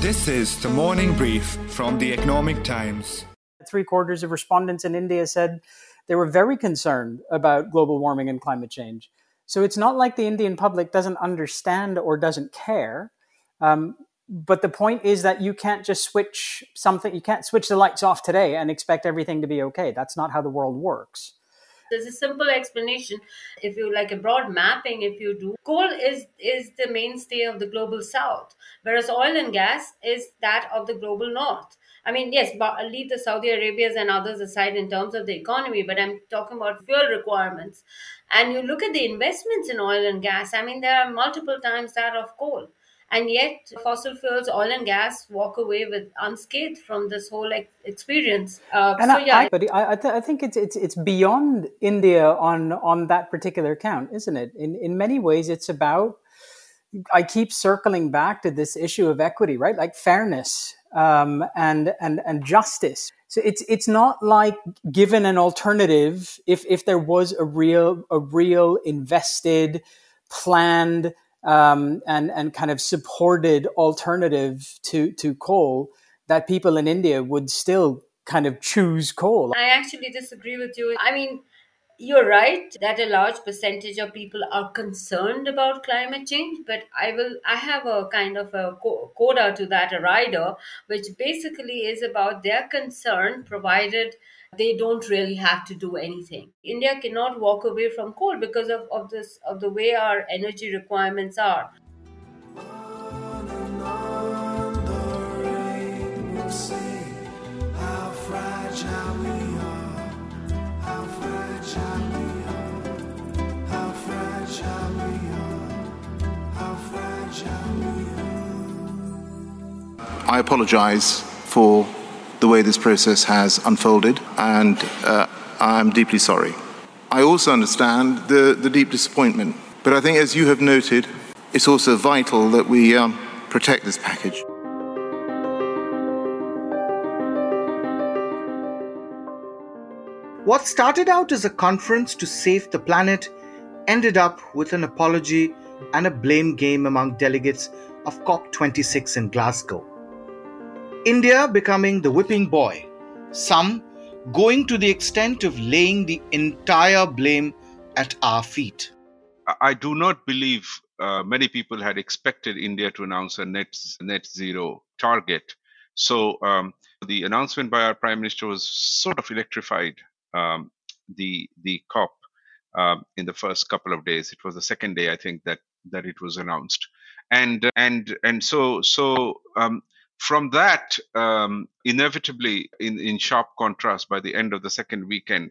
This is the morning brief from the Economic Times. Three quarters of respondents in India said they were very concerned about global warming and climate change. So it's not like the Indian public doesn't understand or doesn't care. Um, but the point is that you can't just switch something, you can't switch the lights off today and expect everything to be okay. That's not how the world works. There's a simple explanation. If you like a broad mapping, if you do, coal is is the mainstay of the global south, whereas oil and gas is that of the global north. I mean, yes, but leave the Saudi Arabias and others aside in terms of the economy, but I'm talking about fuel requirements. And you look at the investments in oil and gas, I mean, there are multiple times that of coal and yet fossil fuels oil and gas walk away with unscathed from this whole experience. Uh, and so, I, yeah. I, but I, th- I, think it's, it's it's beyond india on on that particular count isn't it? In in many ways it's about i keep circling back to this issue of equity right? Like fairness um, and and and justice. So it's it's not like given an alternative if if there was a real a real invested planned um, and and kind of supported alternative to to coal, that people in India would still kind of choose coal. I actually disagree with you. I mean, you're right that a large percentage of people are concerned about climate change but i will i have a kind of a coda to that a rider which basically is about their concern provided they don't really have to do anything. India cannot walk away from coal because of, of this of the way our energy requirements are. I apologize for way this process has unfolded, and uh, I'm deeply sorry. I also understand the, the deep disappointment, but I think, as you have noted, it's also vital that we um, protect this package. What started out as a conference to save the planet ended up with an apology and a blame game among delegates of COP26 in Glasgow. India becoming the whipping boy, some going to the extent of laying the entire blame at our feet. I do not believe uh, many people had expected India to announce a net net zero target. So um, the announcement by our prime minister was sort of electrified um, the the COP um, in the first couple of days. It was the second day, I think, that that it was announced, and and and so so um, from that, um, inevitably, in, in sharp contrast, by the end of the second weekend,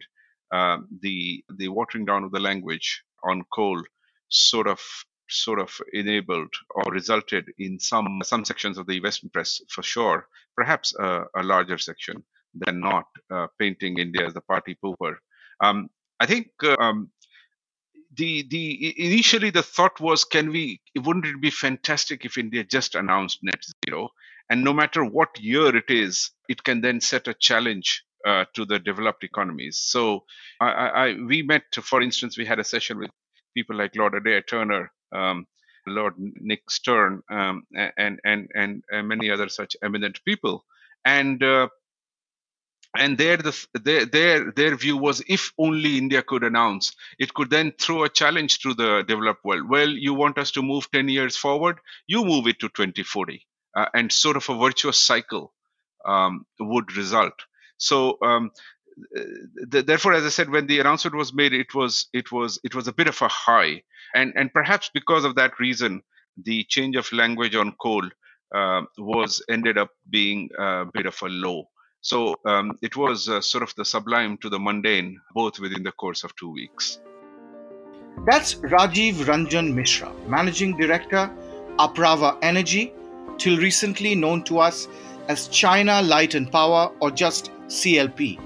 uh, the the watering down of the language on coal sort of sort of enabled or resulted in some some sections of the Western press for sure, perhaps a, a larger section than not, uh, painting India as the party pooper. Um, I think um, the the initially the thought was, can we? Wouldn't it be fantastic if India just announced net zero? And no matter what year it is, it can then set a challenge uh, to the developed economies. So I, I, we met, for instance, we had a session with people like Lord Adair Turner, um, Lord Nick Stern, um, and, and, and and many other such eminent people, and uh, and their, the, their their their view was if only India could announce, it could then throw a challenge to the developed world. Well, you want us to move ten years forward, you move it to 2040 uh, and sort of a virtuous cycle um, would result. So um, th- therefore, as I said, when the announcement was made, it was it was it was a bit of a high, and and perhaps because of that reason, the change of language on coal uh, was ended up being a bit of a low. So um, it was uh, sort of the sublime to the mundane, both within the course of two weeks. That's Rajiv Ranjan Mishra, Managing Director, Apraava Energy, till recently known to us as China Light and Power or just CLP,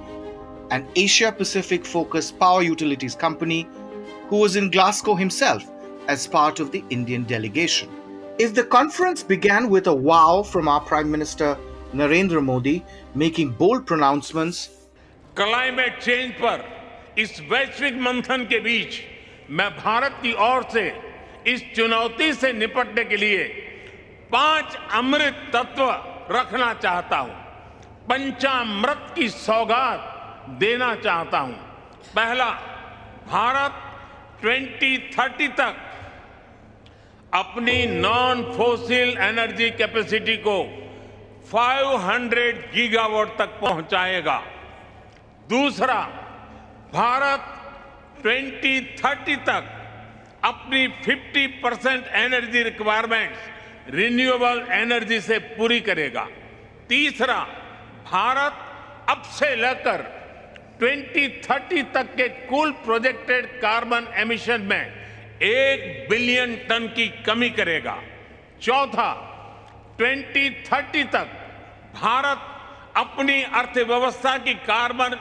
an Asia Pacific focused power utilities company who was in Glasgow himself as part of the Indian delegation. If the conference began with a wow from our Prime Minister Narendra Modi making bold pronouncements, climate change पर इस वैश्विक मंथन के बीच मैं भारत की ओर से इस चुनौती से निपटने के लिए पाँच अमृत तत्व रखना चाहता हूँ। पंचामृत की सौगात देना चाहता हूँ। पहला, भारत 2030 तक अपनी नॉन फोसिल एनर्जी कैपेसिटी को 500 गीगावाट तक पहुंचाएगा। दूसरा, भारत 2030 तक अपनी 50 percent energy requirements renewable energy से पूरी करेगा। तीसरा, भारत अब से लेकर 2030 तक के कुल प्रोजेक्टेड कार्बन एमिशन में एक बिलियन टन की कमी करेगा। चौथा 2030 तक भारत अपनी अर्थव्यवस्था की कार्बन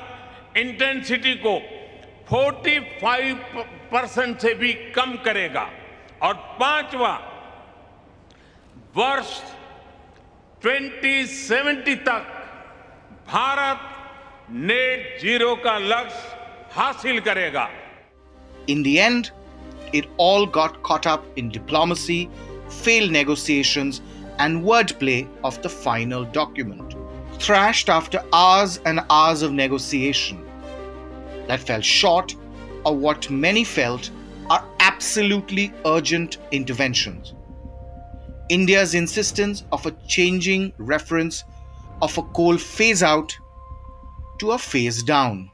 इंटेंसिटी को 45 परसेंट से भी कम करेगा। और पांचवा वर्ष 2070 तक भारत नेट जीरो का लक्ष्य हासिल करेगा In the end, it all got caught up in diplomacy, failed negotiations, and wordplay of the final document, thrashed after hours and hours of negotiation that fell short of what many felt are absolutely urgent interventions. India's insistence of a changing reference of a coal phase out to a phase down.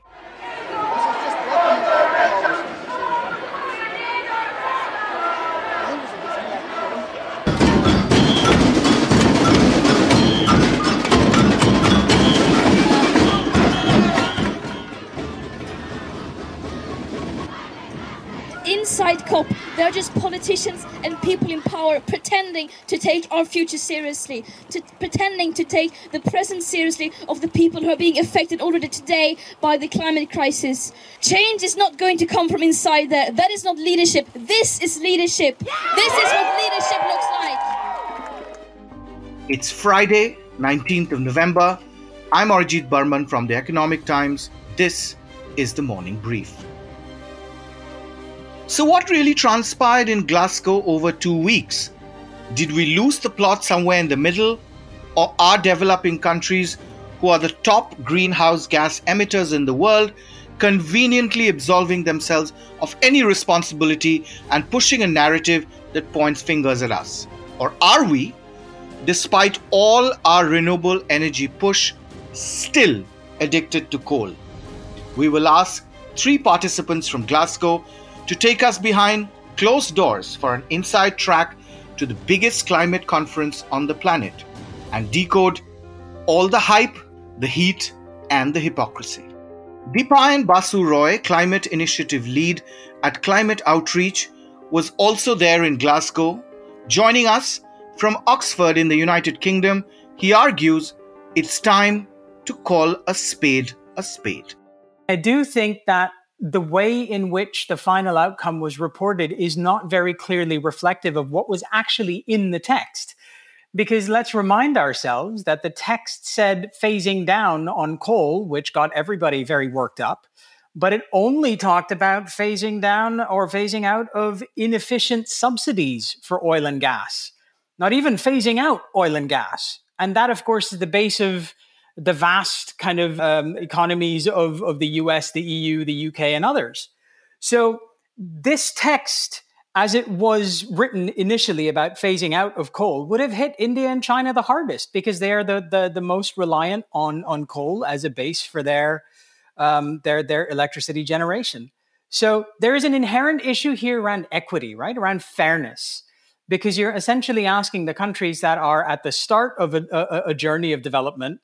Are just politicians and people in power pretending to take our future seriously, to, pretending to take the present seriously of the people who are being affected already today by the climate crisis. Change is not going to come from inside there. That is not leadership. This is leadership. This is what leadership looks like. It's Friday, 19th of November. I'm Arijit Barman from the Economic Times. This is the morning brief. So, what really transpired in Glasgow over two weeks? Did we lose the plot somewhere in the middle? Or are developing countries, who are the top greenhouse gas emitters in the world, conveniently absolving themselves of any responsibility and pushing a narrative that points fingers at us? Or are we, despite all our renewable energy push, still addicted to coal? We will ask three participants from Glasgow to take us behind closed doors for an inside track to the biggest climate conference on the planet and decode all the hype, the heat, and the hypocrisy. Deepayan Basu Ray, Climate Initiative Lead at Climate Outreach, was also there in Glasgow. Joining us from Oxford in the United Kingdom, he argues it's time to call a spade a spade. I do think that the way in which the final outcome was reported is not very clearly reflective of what was actually in the text. Because let's remind ourselves that the text said phasing down on coal, which got everybody very worked up, but it only talked about phasing down or phasing out of inefficient subsidies for oil and gas, not even phasing out oil and gas. And that, of course, is the base of the vast kind of um, economies of, of the US, the EU, the UK, and others. So, this text, as it was written initially about phasing out of coal, would have hit India and China the hardest because they are the, the, the most reliant on, on coal as a base for their, um, their, their electricity generation. So, there is an inherent issue here around equity, right? Around fairness because you're essentially asking the countries that are at the start of a, a, a journey of development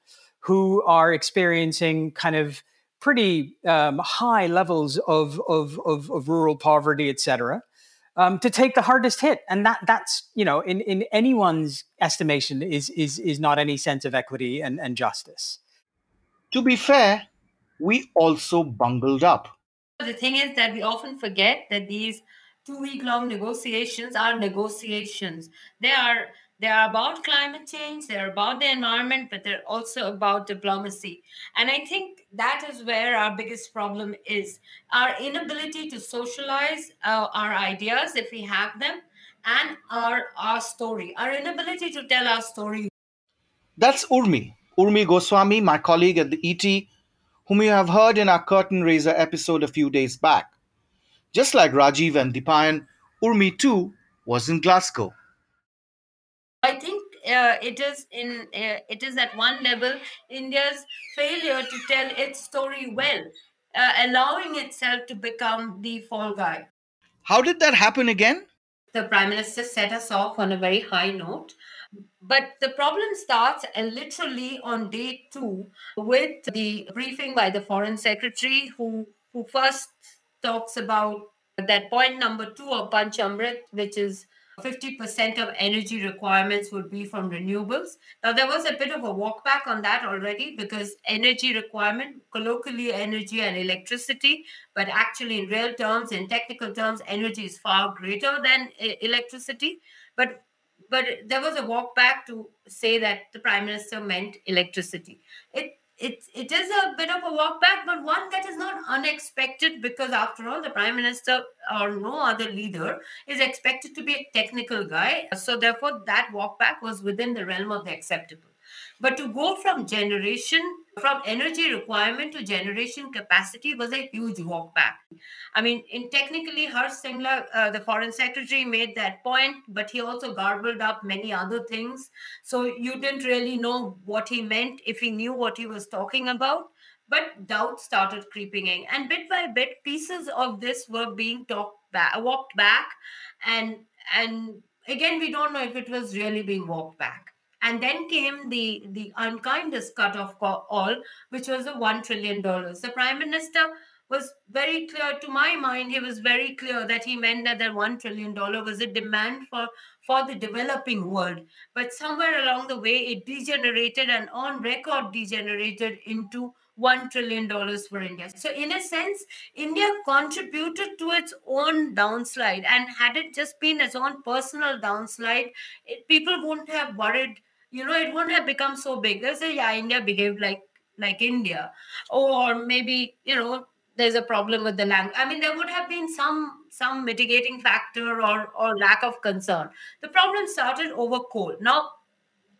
who are experiencing kind of pretty um, high levels of, of, of, of, rural poverty, et cetera, um, to take the hardest hit. And that, that's, you know, in, in anyone's estimation is, is, is not any sense of equity and, and justice. To be fair, we also bungled up. The thing is that we often forget that these two week long negotiations are negotiations. They are they are about climate change, they're about the environment, but they're also about diplomacy. And I think that is where our biggest problem is our inability to socialize uh, our ideas if we have them and our our story, our inability to tell our story. That's Urmi, Urmi Goswami, my colleague at the ET, whom you have heard in our Curtain Raiser episode a few days back. Just like Rajiv and Deepayan, Urmi too was in Glasgow. I uh, it is in uh, it is at one level India's failure to tell its story well, uh, allowing itself to become the fall guy. How did that happen again? The prime minister set us off on a very high note. But the problem starts uh, literally on day two with the briefing by the foreign secretary, who who first talks about that point number two of Panchamrit, which is 50% of energy requirements would be from renewables. Now, there was a bit of a walk back on that already because energy requirement, colloquially energy and electricity, but actually in real terms, in technical terms, energy is far greater than electricity. But but there was a walk back to say that the prime minister meant electricity. It it it is a bit of a walk back, but one that is not unexpected because after all, the prime minister or no other leader is expected to be a technical guy. So therefore, that walk back was within the realm of the acceptable. But to go from generation, from energy requirement to generation capacity was a huge walk back. I mean, in technically, Harsh Shringla, uh, the foreign secretary, made that point, but he also garbled up many other things. So you didn't really know what he meant if he knew what he was talking about. But doubt started creeping in, and bit by bit, pieces of this were being talked back, walked back, and and again, we don't know if it was really being walked back. And then came the, the unkindest cut of all, which was the $1 trillion. The prime minister was very clear to my mind he was very clear that he meant that that 1 trillion dollar was a demand for for the developing world. But somewhere along the way it degenerated and on record degenerated into 1 trillion dollars for india. So in a sense india contributed to its own downslide. And had it just been its own personal downslide it, people wouldn't have worried you know, it wouldn't have become so big. They say, yeah, India behaved like like India, or maybe you know, there's a problem with the language. I mean, there would have been some some mitigating factor or or lack of concern. The problem started over coal. Now,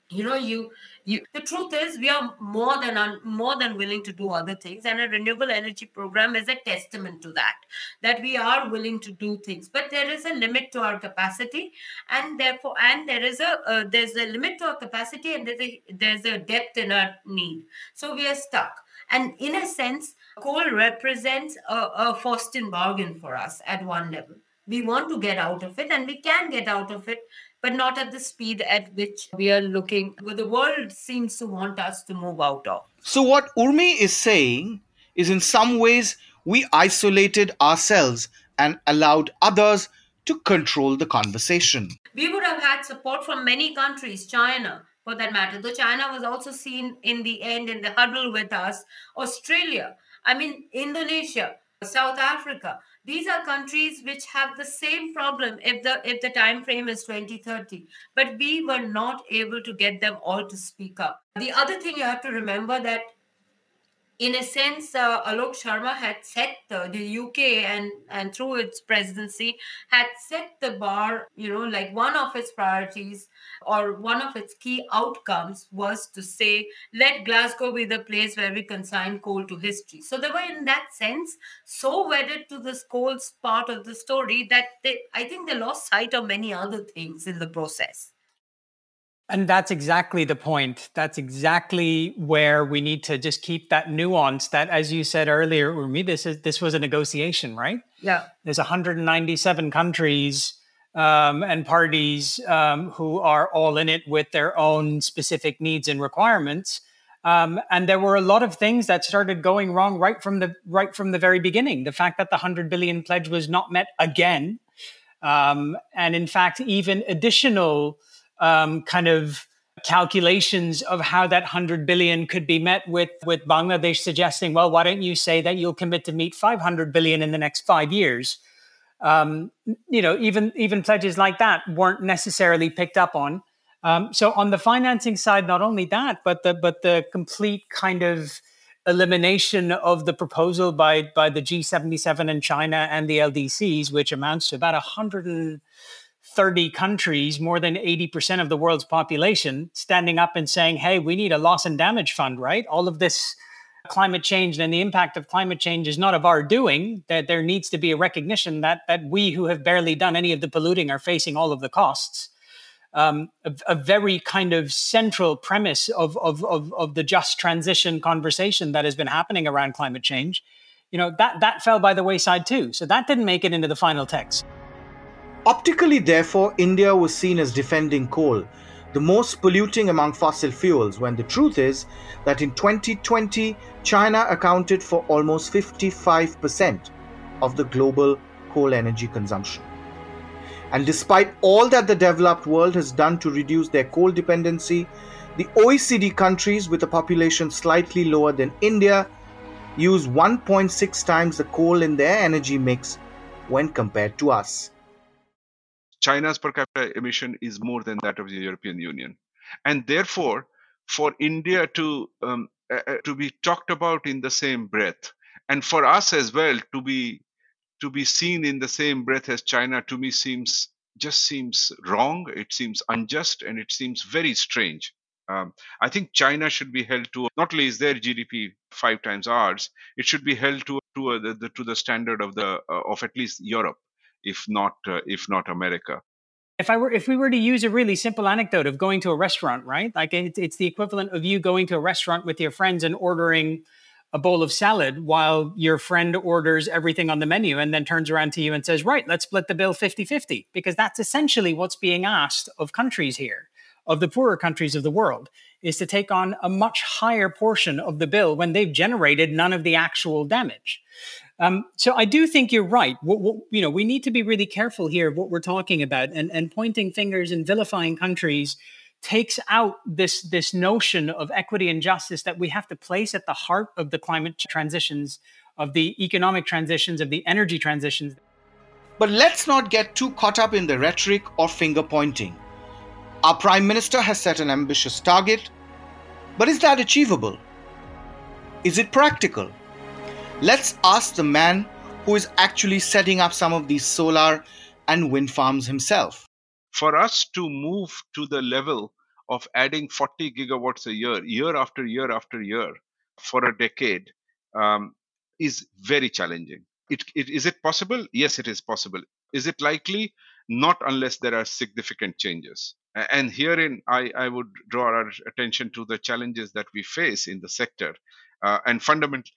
you know, you you the truth is we are more than un, more than willing to do other things and a renewable energy program is a testament to that that we are willing to do things. But there is a limit to our capacity and therefore and there is a uh, there's a limit to our capacity and there's a there's a depth in our need. So we are stuck. And in a sense coal represents a, a Faustian bargain for us at one level. We want to get out of it and we can get out of it but not at the speed at which we are looking, where the world seems to want us to move out of. So, what Urmi is saying is in some ways we isolated ourselves and allowed others to control the conversation. We would have had support from many countries, China, for that matter, though China was also seen in the end in the huddle with us, Australia, I mean, Indonesia, South Africa. These are countries which have the same problem if the if the time frame is 2030. But we were not able to get them all to speak up. The other thing you have to remember that in a sense, uh, Alok Sharma had set the, the UK and and through its presidency had set the bar. You know, like one of its priorities or one of its key outcomes was to say, let Glasgow be the place where we consign coal to history. So they were, in that sense, so wedded to this coal part of the story that they, I think they lost sight of many other things in the process. And that's exactly the point. That's exactly where we need to just keep that nuance. That, as you said earlier, Urmi, this is this was a negotiation, right? Yeah. There's 197 countries um, and parties um, who are all in it with their own specific needs and requirements. Um, and there were a lot of things that started going wrong right from the right from the very beginning. The fact that the 100 billion pledge was not met again, um, and in fact, even additional um, kind of calculations of how that 100 billion could be met with with Bangladesh suggesting well why don't you say that you'll commit to meet 500 billion in the next 5 years? Um, you know even even pledges like that weren't necessarily picked up on. Um, so on the financing side not only that but the but the complete kind of elimination of the proposal by by the G77 and China and the LDCs which amounts to about 100 30 countries, more than 80% of the world's population, standing up and saying, hey, we need a loss and damage fund, right? All of this climate change and the impact of climate change is not of our doing, that there needs to be a recognition that, that we who have barely done any of the polluting are facing all of the costs. Um, a, a, very kind of central premise of, of, of, of the just transition conversation that has been happening around climate change. You know, that, that fell by the wayside too. So that didn't make it into the final text. Optically, therefore, India was seen as defending coal, the most polluting among fossil fuels, when the truth is that in 2020, China accounted for almost 55% of the global coal energy consumption. And despite all that the developed world has done to reduce their coal dependency, the OECD countries with a population slightly lower than India use 1.6 times the coal in their energy mix when compared to us. China's per capita emission is more than that of the European Union. And therefore, for India to um, uh, to be talked about in the same breath, and for us as well to be to be seen in the same breath as China, to me seems just seems wrong. It seems unjust, and it seems very strange. Um, I think China should be held to not only is their GDP five times ours, it should be held to to, uh, the, to the standard of the uh, of at least Europe if not uh, if not America. If I were if we were to use a really simple anecdote of going to a restaurant, right? Like it's, it's the equivalent of you going to a restaurant with your friends and ordering a bowl of salad while your friend orders everything on the menu and then turns around to you and says, "Right, let's split the bill 50-50." Because that's essentially what's being asked of countries here, of the poorer countries of the world, is to take on a much higher portion of the bill when they've generated none of the actual damage. Um, so I do think you're right. What, what, you know, we need to be really careful here of what we're talking about, and, and pointing fingers and vilifying countries takes out this this notion of equity and justice that we have to place at the heart of the climate transitions, of the economic transitions, of the energy transitions. But let's not get too caught up in the rhetoric or finger pointing. Our prime minister has set an ambitious target, but is that achievable? Is it practical? Let's ask the man who is actually setting up some of these solar and wind farms himself. For us to move to the level of adding 40 gigawatts a year, year after year after year, for a decade, um, is very challenging. It, it, is it possible? Yes, it is possible. Is it likely? Not unless there are significant changes. And herein, I, I would draw our attention to the challenges that we face in the sector. Uh, and fundament,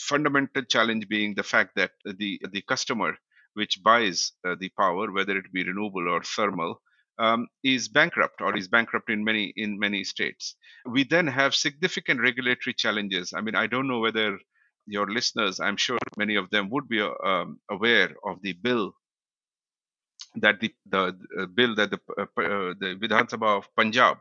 fundamental challenge being the fact that the the customer which buys uh, the power, whether it be renewable or thermal, um, is bankrupt or is bankrupt in many in many states. We then have significant regulatory challenges. I mean, I don't know whether your listeners, I'm sure many of them would be um, aware of the bill that the the uh, bill that the uh, uh the Vidhan Sabha of Punjab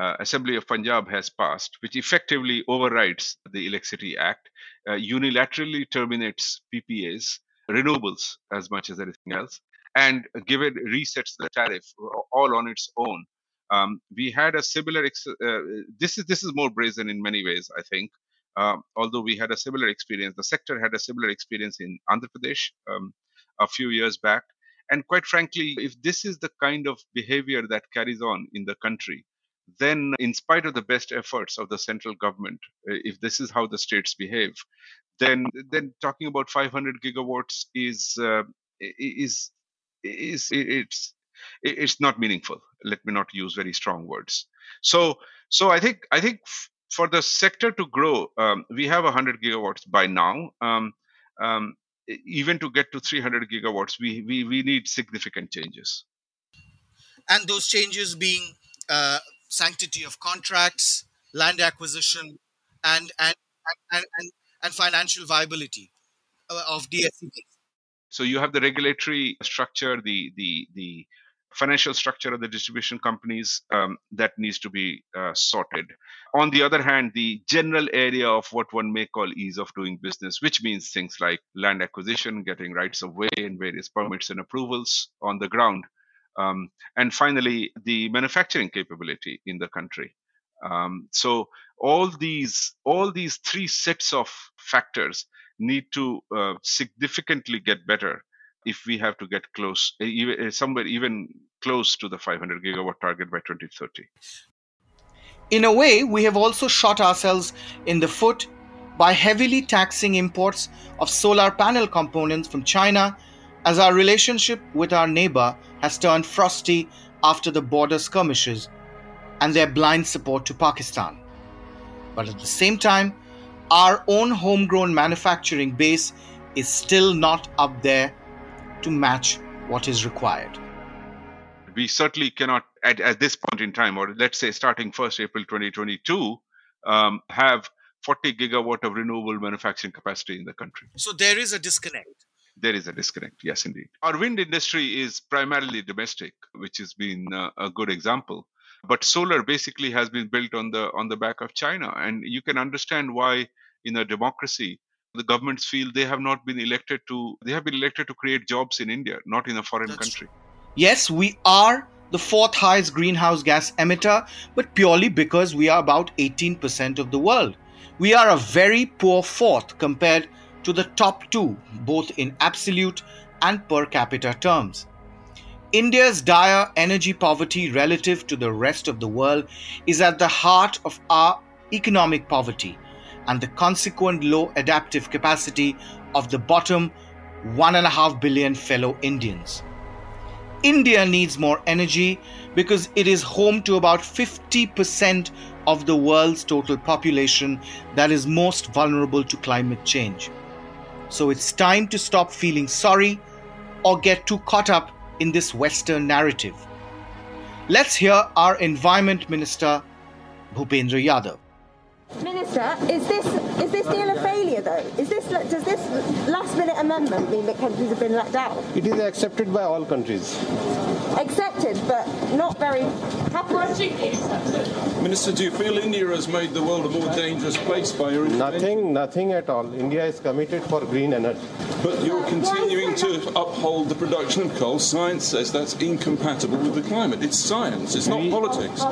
uh, Assembly of Punjab has passed, which effectively overrides the Electricity Act, uh, unilaterally terminates PPAs, renewables as much as anything else, and give it resets the tariff all on its own. Um, we had a similar. Ex- uh, this is this is more brazen in many ways, I think. Um, although we had a similar experience, the sector had a similar experience in Andhra Pradesh um, a few years back. And quite frankly, if this is the kind of behavior that carries on in the country, then in spite of the best efforts of the central government uh, if this is how the states behave then then talking about 500 gigawatts is uh, is is it's it's not meaningful. Let me not use very strong words. So so i think i think for the sector to grow um, we have 100 gigawatts by now. Um, um, even to get to 300 gigawatts we, we we need significant changes. And those changes being uh, sanctity of contracts, land acquisition, and and and, and, and financial viability uh, of DSCs. So you have the regulatory structure, the the the financial structure of the distribution companies um, that needs to be uh, sorted. On the other hand, the general area of what one may call ease of doing business, which means things like land acquisition, getting rights of way, and various permits and approvals on the ground, um, and finally the manufacturing capability in the country. Um, so all these all these three sets of factors need to uh, significantly get better if we have to get close, even, somewhere even close to the 500 gigawatt target by 2030. In a way, we have also shot ourselves in the foot by heavily taxing imports of solar panel components from China as our relationship with our neighbor has turned frosty after the border skirmishes and their blind support to Pakistan. But at the same time, our own homegrown manufacturing base is still not up there to match what is required. We certainly cannot, at, at this point in time, or let's say starting 1st April 2022, um, have 40 gigawatt of renewable manufacturing capacity in the country. So there is a disconnect. There is a disconnect, yes, indeed. Our wind industry is primarily domestic, which has been uh, a good example. But solar basically has been built on the on the back of China, and you can understand why in a democracy the governments feel they have not been elected to they have been elected to create jobs in India, not in a foreign That's country. Yes, we are the fourth highest greenhouse gas emitter, but purely because we are about 18% of the world. We are a very poor fourth compared to the top two, both in absolute and per capita terms. India's dire energy poverty relative to the rest of the world is at the heart of our economic poverty and the consequent low adaptive capacity of the bottom 1.5 billion fellow Indians. India needs more energy because it is home to about 50% of the world's total population that is most vulnerable to climate change. So it's time to stop feeling sorry or get too caught up in this Western narrative. Let's hear our Environment Minister, Bhupendra Yadav. Minister, is this is this deal a failure though? Is this does this last minute amendment mean that countries have been let down? It is accepted by all countries. Accepted, but not very happy. Minister, do you feel India has made the world a more dangerous place by your Nothing, nothing at all. India is committed for green energy. But you're continuing to uphold the production of coal. Science says that's incompatible with the climate. It's science. It's not we, politics.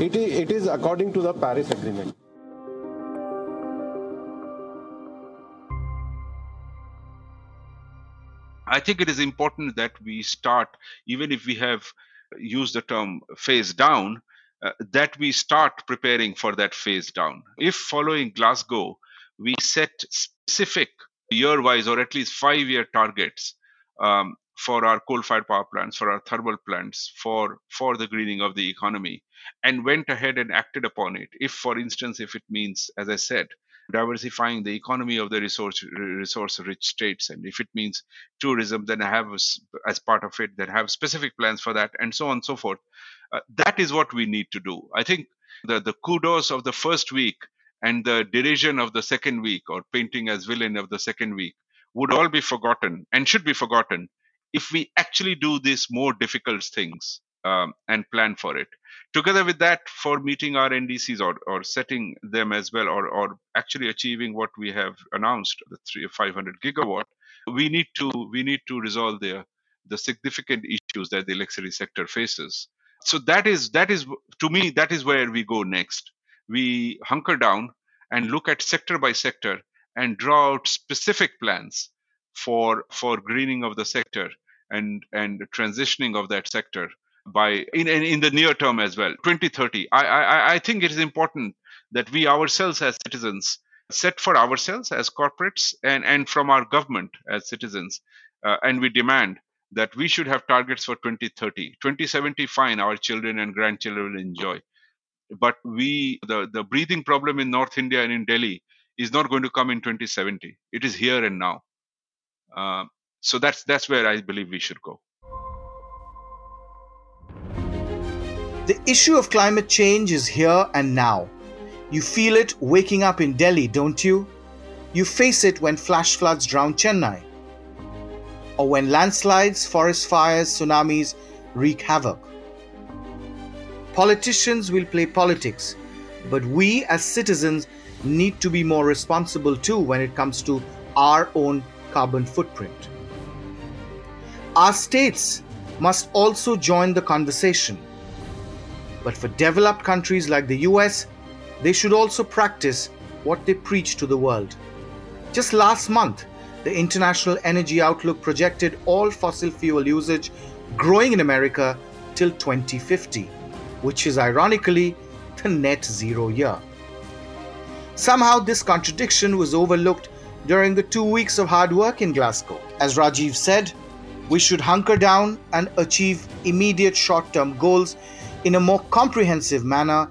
It is, it is according to the Paris Agreement. I think it is important that we start, even if we have used the term phase down, uh, that we start preparing for that phase down. If following Glasgow, we set specific year wise or at least five year targets um, for our coal fired power plants, for our thermal plants, for, for the greening of the economy, and went ahead and acted upon it. If, for instance, if it means, as I said, diversifying the economy of the resource resource rich states. And if it means tourism then have as part of it then have specific plans for that and so on and so forth. Uh, that is what we need to do. I think the the kudos of the first week and the derision of the second week or painting as villain of the second week would all be forgotten and should be forgotten if we actually do these more difficult things um, and plan for it. Together with that for meeting our ndcs or, or setting them as well or, or actually achieving what we have announced the three, 500 gigawatt we need to we need to resolve the the significant issues that the electricity sector faces. So that is that is to me that is where we go next. We hunker down and look at sector by sector and draw out specific plans for for greening of the sector and and transitioning of that sector by in, in the near term as well 2030 I, I i think it is important that we ourselves as citizens set for ourselves as corporates and and from our government as citizens uh, and we demand that we should have targets for 2030 2070 fine our children and grandchildren will enjoy. But we the the breathing problem in north india and in delhi is not going to come in 2070 it is here and now. Uh, so that's that's where i believe we should go The issue of climate change is here and now. You feel it waking up in Delhi, don't you? You face it when flash floods drown Chennai, or when landslides, forest fires, tsunamis wreak havoc. Politicians will play politics, but we as citizens need to be more responsible too when it comes to our own carbon footprint. Our states must also join the conversation but for developed countries like the US, they should also practice what they preach to the world. Just last month, the International Energy Outlook projected all fossil fuel usage growing in America till 2050, which is ironically the net zero year. Somehow, this contradiction was overlooked during the two weeks of hard work in Glasgow. As Rajiv said, we should hunker down and achieve immediate short term goals in a more comprehensive manner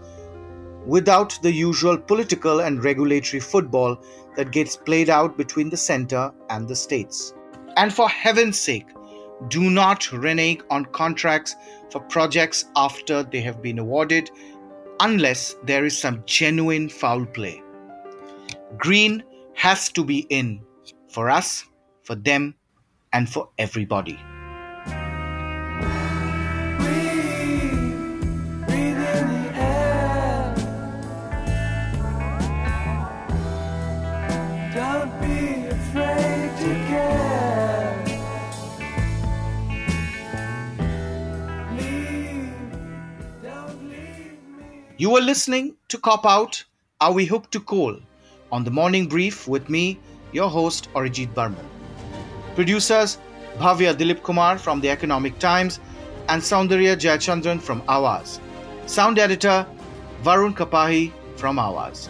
without the usual political and regulatory football that gets played out between the center and the states. And for heaven's sake, do not renege on contracts for projects after they have been awarded unless there is some genuine foul play. Green has to be in for us, for them, and for everybody. You are listening to Cop Out Are We Hooked to Coal on the morning brief with me, your host, Arijit Barman. Producers Bhavya Dilip Kumar from the Economic Times and Soundarya Jayachandran from Awaz. Sound editor Varun Kapahi from Awaz.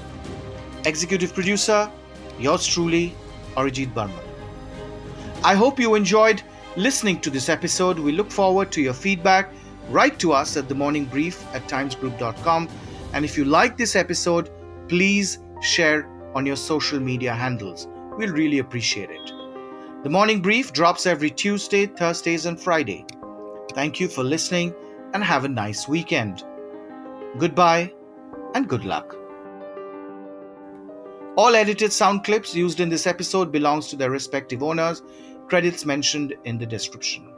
Executive producer, yours truly, Arijit Barman. I hope you enjoyed listening to this episode. We look forward to your feedback write to us at the morning brief at timesgroup.com. And if you like this episode, please share on your social media handles. We'll really appreciate it. The morning brief drops every Tuesday, Thursdays, and Friday. Thank you for listening and have a nice weekend. Goodbye and good luck. All edited sound clips used in this episode belongs to their respective owners. Credits mentioned in the description.